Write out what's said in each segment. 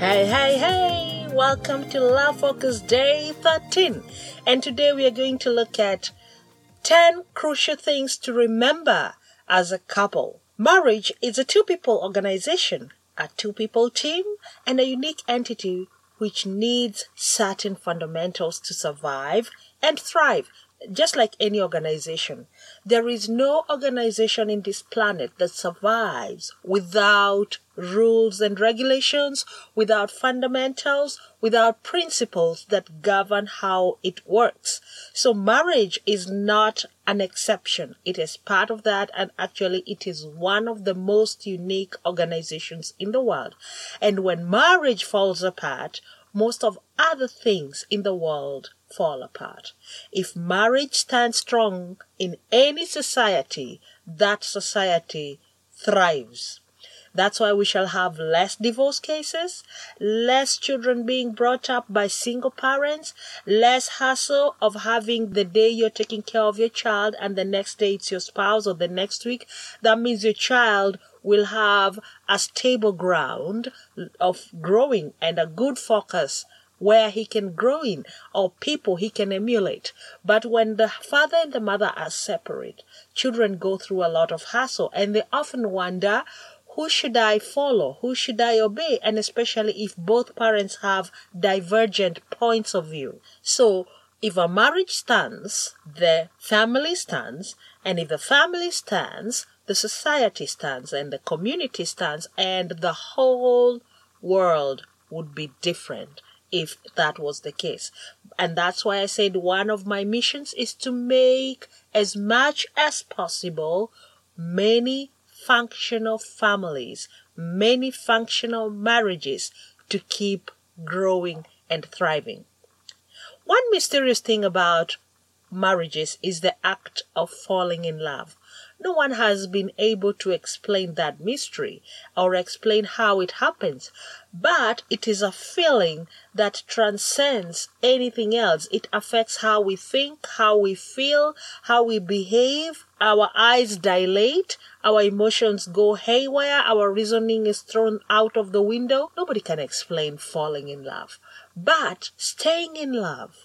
Hey, hey, hey! Welcome to Love Focus Day 13. And today we are going to look at 10 crucial things to remember as a couple. Marriage is a two people organization, a two people team, and a unique entity which needs certain fundamentals to survive and thrive just like any organization, there is no organization in this planet that survives without rules and regulations, without fundamentals, without principles that govern how it works. So marriage is not an exception. It is part of that and actually it is one of the most unique organizations in the world. And when marriage falls apart, most of other things in the world fall apart. If marriage stands strong in any society, that society thrives. That's why we shall have less divorce cases, less children being brought up by single parents, less hassle of having the day you're taking care of your child and the next day it's your spouse or the next week. That means your child will have a stable ground of growing and a good focus where he can grow in or people he can emulate. But when the father and the mother are separate, children go through a lot of hassle and they often wonder, who should I follow? Who should I obey? And especially if both parents have divergent points of view. So, if a marriage stands, the family stands, and if the family stands, the society stands, and the community stands, and the whole world would be different if that was the case. And that's why I said one of my missions is to make as much as possible many functional families, many functional marriages to keep growing and thriving. One mysterious thing about marriages is the act of falling in love. No one has been able to explain that mystery or explain how it happens, but it is a feeling that transcends anything else. It affects how we think, how we feel, how we behave. Our eyes dilate, our emotions go haywire, our reasoning is thrown out of the window. Nobody can explain falling in love. But staying in love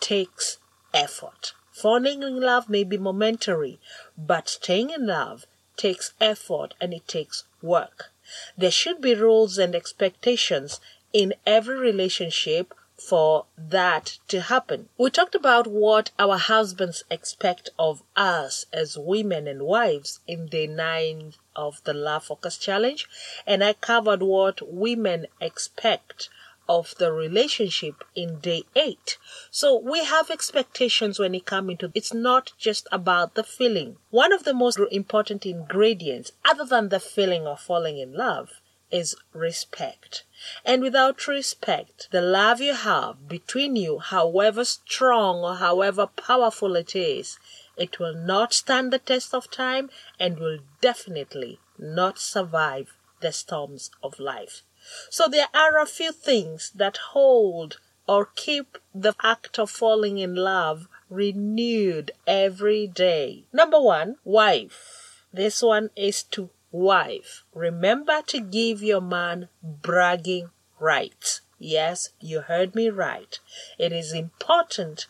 takes effort. Falling in love may be momentary, but staying in love takes effort and it takes work. There should be rules and expectations in every relationship for that to happen. We talked about what our husbands expect of us as women and wives in day nine of the Love Focus Challenge, and I covered what women expect of the relationship in day eight. So we have expectations when it comes into it's not just about the feeling. One of the most important ingredients, other than the feeling of falling in love, is respect. And without respect, the love you have between you, however strong or however powerful it is, it will not stand the test of time and will definitely not survive the storms of life. So there are a few things that hold or keep the act of falling in love renewed every day. Number one, wife. This one is to wife. Remember to give your man bragging rights. Yes, you heard me right. It is important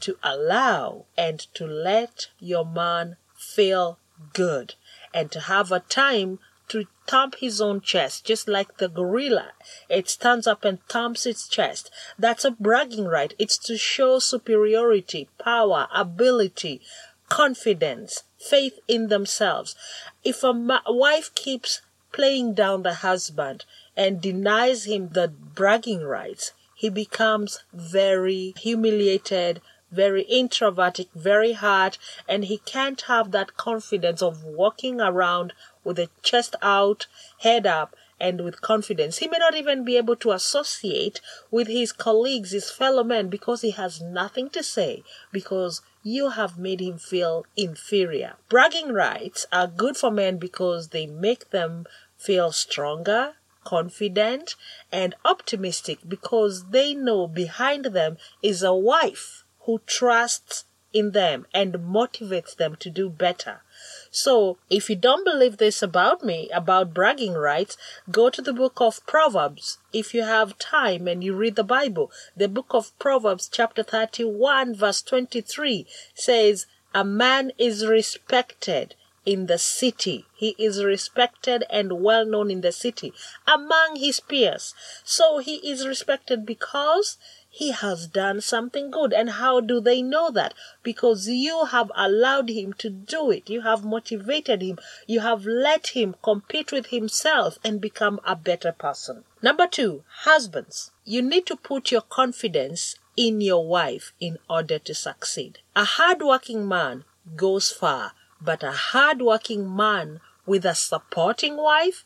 to allow and to let your man feel good and to have a time to thump his own chest, just like the gorilla. It stands up and thumps its chest. That's a bragging right. It's to show superiority, power, ability, confidence, faith in themselves. If a ma- wife keeps playing down the husband and denies him the bragging rights, he becomes very humiliated, very introverted, very hard, and he can't have that confidence of walking around with a chest out, head up, and with confidence. He may not even be able to associate with his colleagues, his fellow men, because he has nothing to say, because you have made him feel inferior. Bragging rights are good for men because they make them feel stronger, confident, and optimistic because they know behind them is a wife who trusts in them and motivates them to do better. So, if you don't believe this about me, about bragging rights, go to the book of Proverbs. If you have time and you read the Bible, the book of Proverbs, chapter 31, verse 23 says, A man is respected in the city. He is respected and well known in the city among his peers. So he is respected because he has done something good. And how do they know that? Because you have allowed him to do it. You have motivated him. You have let him compete with himself and become a better person. Number two, husbands. You need to put your confidence in your wife in order to succeed. A hardworking man goes far, but a hardworking man with a supporting wife,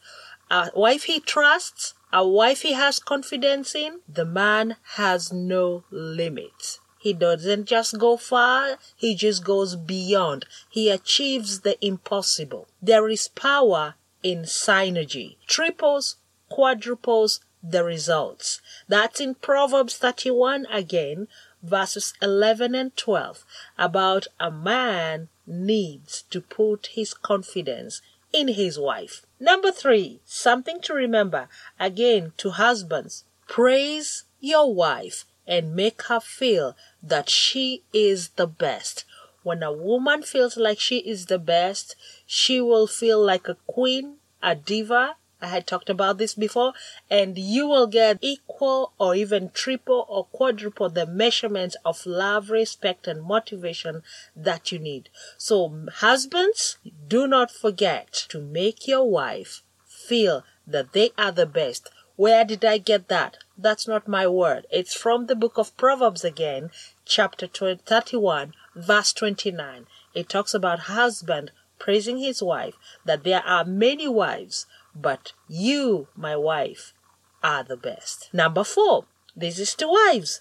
a wife he trusts, a wife he has confidence in, the man has no limits. He doesn't just go far, he just goes beyond. He achieves the impossible. There is power in synergy. Triples, quadruples, the results. That's in Proverbs 31 again, verses 11 and 12, about a man needs to put his confidence in his wife. Number three, something to remember again to husbands praise your wife and make her feel that she is the best. When a woman feels like she is the best, she will feel like a queen, a diva, I had talked about this before, and you will get equal or even triple or quadruple the measurements of love, respect, and motivation that you need. So, husbands, do not forget to make your wife feel that they are the best. Where did I get that? That's not my word. It's from the book of Proverbs again, chapter 31, verse 29. It talks about husband praising his wife, that there are many wives but you, my wife, are the best. Number four, this is to wives.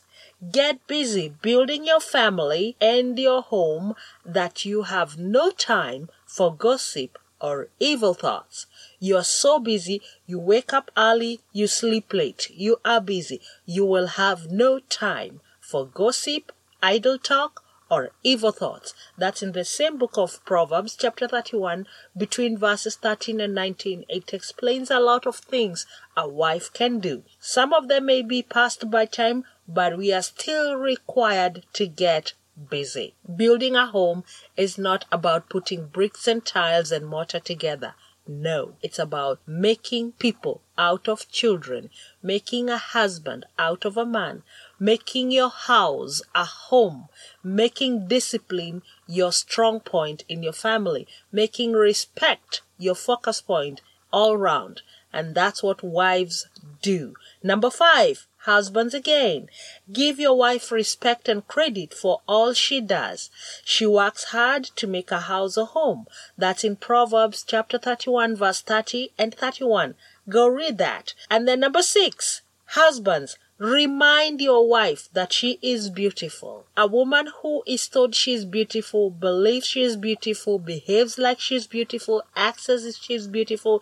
Get busy building your family and your home that you have no time for gossip or evil thoughts. You are so busy, you wake up early, you sleep late. You are busy. You will have no time for gossip, idle talk, or evil thoughts. That's in the same book of Proverbs, chapter 31, between verses 13 and 19. It explains a lot of things a wife can do. Some of them may be passed by time, but we are still required to get busy. Building a home is not about putting bricks and tiles and mortar together. No, it's about making people out of children, making a husband out of a man, making your house a home, making discipline your strong point in your family, making respect your focus point all round. And that's what wives do. Number five, husbands again. Give your wife respect and credit for all she does. She works hard to make a house a home. That's in Proverbs chapter 31 verse 30 and 31. Go read that. And then number six, husbands, Remind your wife that she is beautiful. A woman who is told she is beautiful, believes she is beautiful, behaves like she's beautiful, acts as if she's beautiful,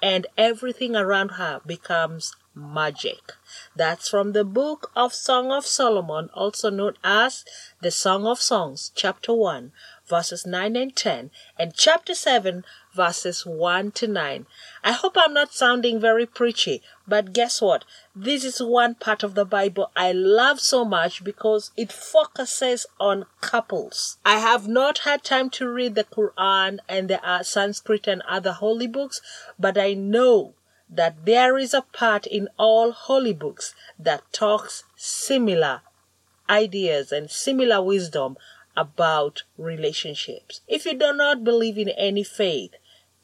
and everything around her becomes magic. That's from the book of Song of Solomon, also known as the Song of Songs, chapter 1, verses 9 and 10, and chapter 7, verses 1 to 9. I hope I'm not sounding very preachy, but guess what? This is one part of the Bible I love so much because it focuses on couples. I have not had time to read the Quran and the uh, Sanskrit and other holy books, but I know that there is a part in all holy books that talks similar ideas and similar wisdom about relationships. If you do not believe in any faith,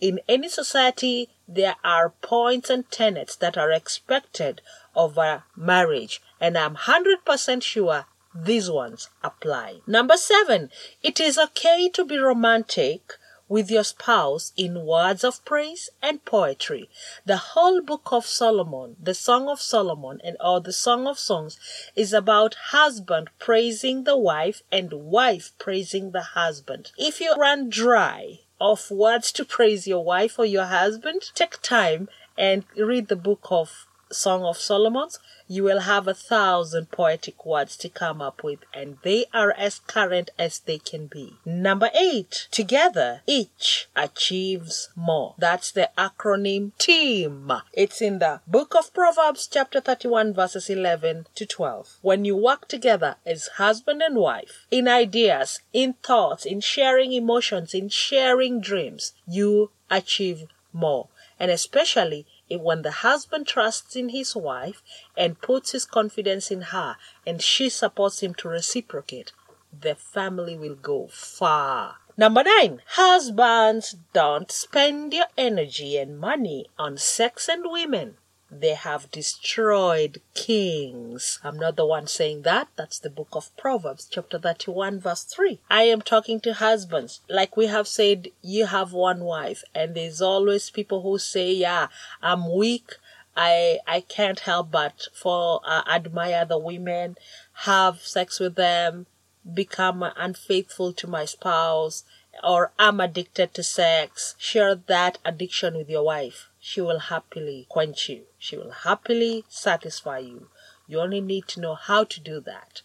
in any society, there are points and tenets that are expected of a marriage, and I'm 100% sure these ones apply. Number seven, it is okay to be romantic with your spouse in words of praise and poetry. The whole book of Solomon, the Song of Solomon and or the Song of Songs is about husband praising the wife and wife praising the husband. If you run dry of words to praise your wife or your husband, take time and read the book of Song of Solomon's, you will have a thousand poetic words to come up with, and they are as current as they can be. Number eight, together, each achieves more. That's the acronym TEAM. It's in the book of Proverbs, chapter 31, verses 11 to 12. When you work together as husband and wife, in ideas, in thoughts, in sharing emotions, in sharing dreams, you achieve more. And especially when the husband trusts in his wife and puts his confidence in her and she supports him to reciprocate, the family will go far. Number nine, husbands don't spend your energy and money on sex and women they have destroyed kings. I'm not the one saying that. That's the book of Proverbs, chapter 31, verse 3. I am talking to husbands. Like we have said, you have one wife, and there's always people who say, Yeah, I'm weak. I I can't help but for uh, admire the women, have sex with them, become unfaithful to my spouse, or I'm addicted to sex. Share that addiction with your wife she will happily quench you. She will happily satisfy you. You only need to know how to do that.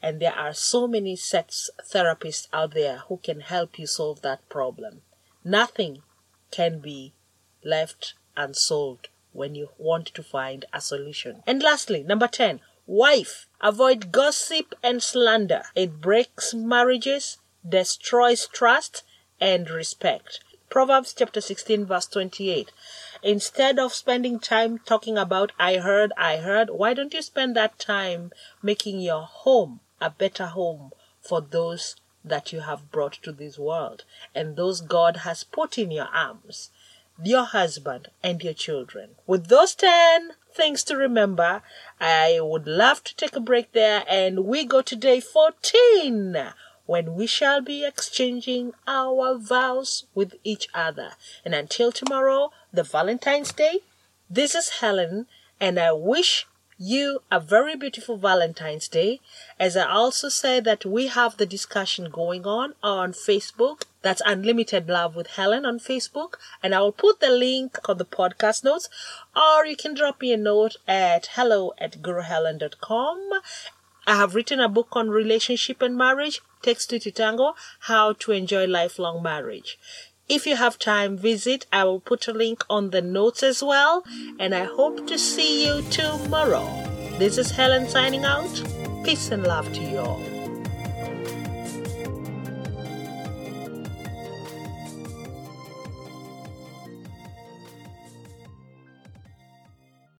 And there are so many sex therapists out there who can help you solve that problem. Nothing can be left unsolved when you want to find a solution. And lastly, number 10, wife, avoid gossip and slander. It breaks marriages, destroys trust and respect. Proverbs chapter 16 verse 28. Instead of spending time talking about I heard, I heard, why don't you spend that time making your home a better home for those that you have brought to this world and those God has put in your arms, your husband and your children. With those 10 things to remember, I would love to take a break there and we go to day 14 when we shall be exchanging our vows with each other. And until tomorrow, the Valentine's Day, this is Helen, and I wish you a very beautiful Valentine's Day. As I also say that we have the discussion going on on Facebook. That's Unlimited Love with Helen on Facebook. And I will put the link on the podcast notes. Or you can drop me a note at hello at guruhelen.com. I have written a book on relationship and marriage takes two to tango, how to enjoy lifelong marriage. If you have time, visit. I will put a link on the notes as well. And I hope to see you tomorrow. This is Helen signing out. Peace and love to you all.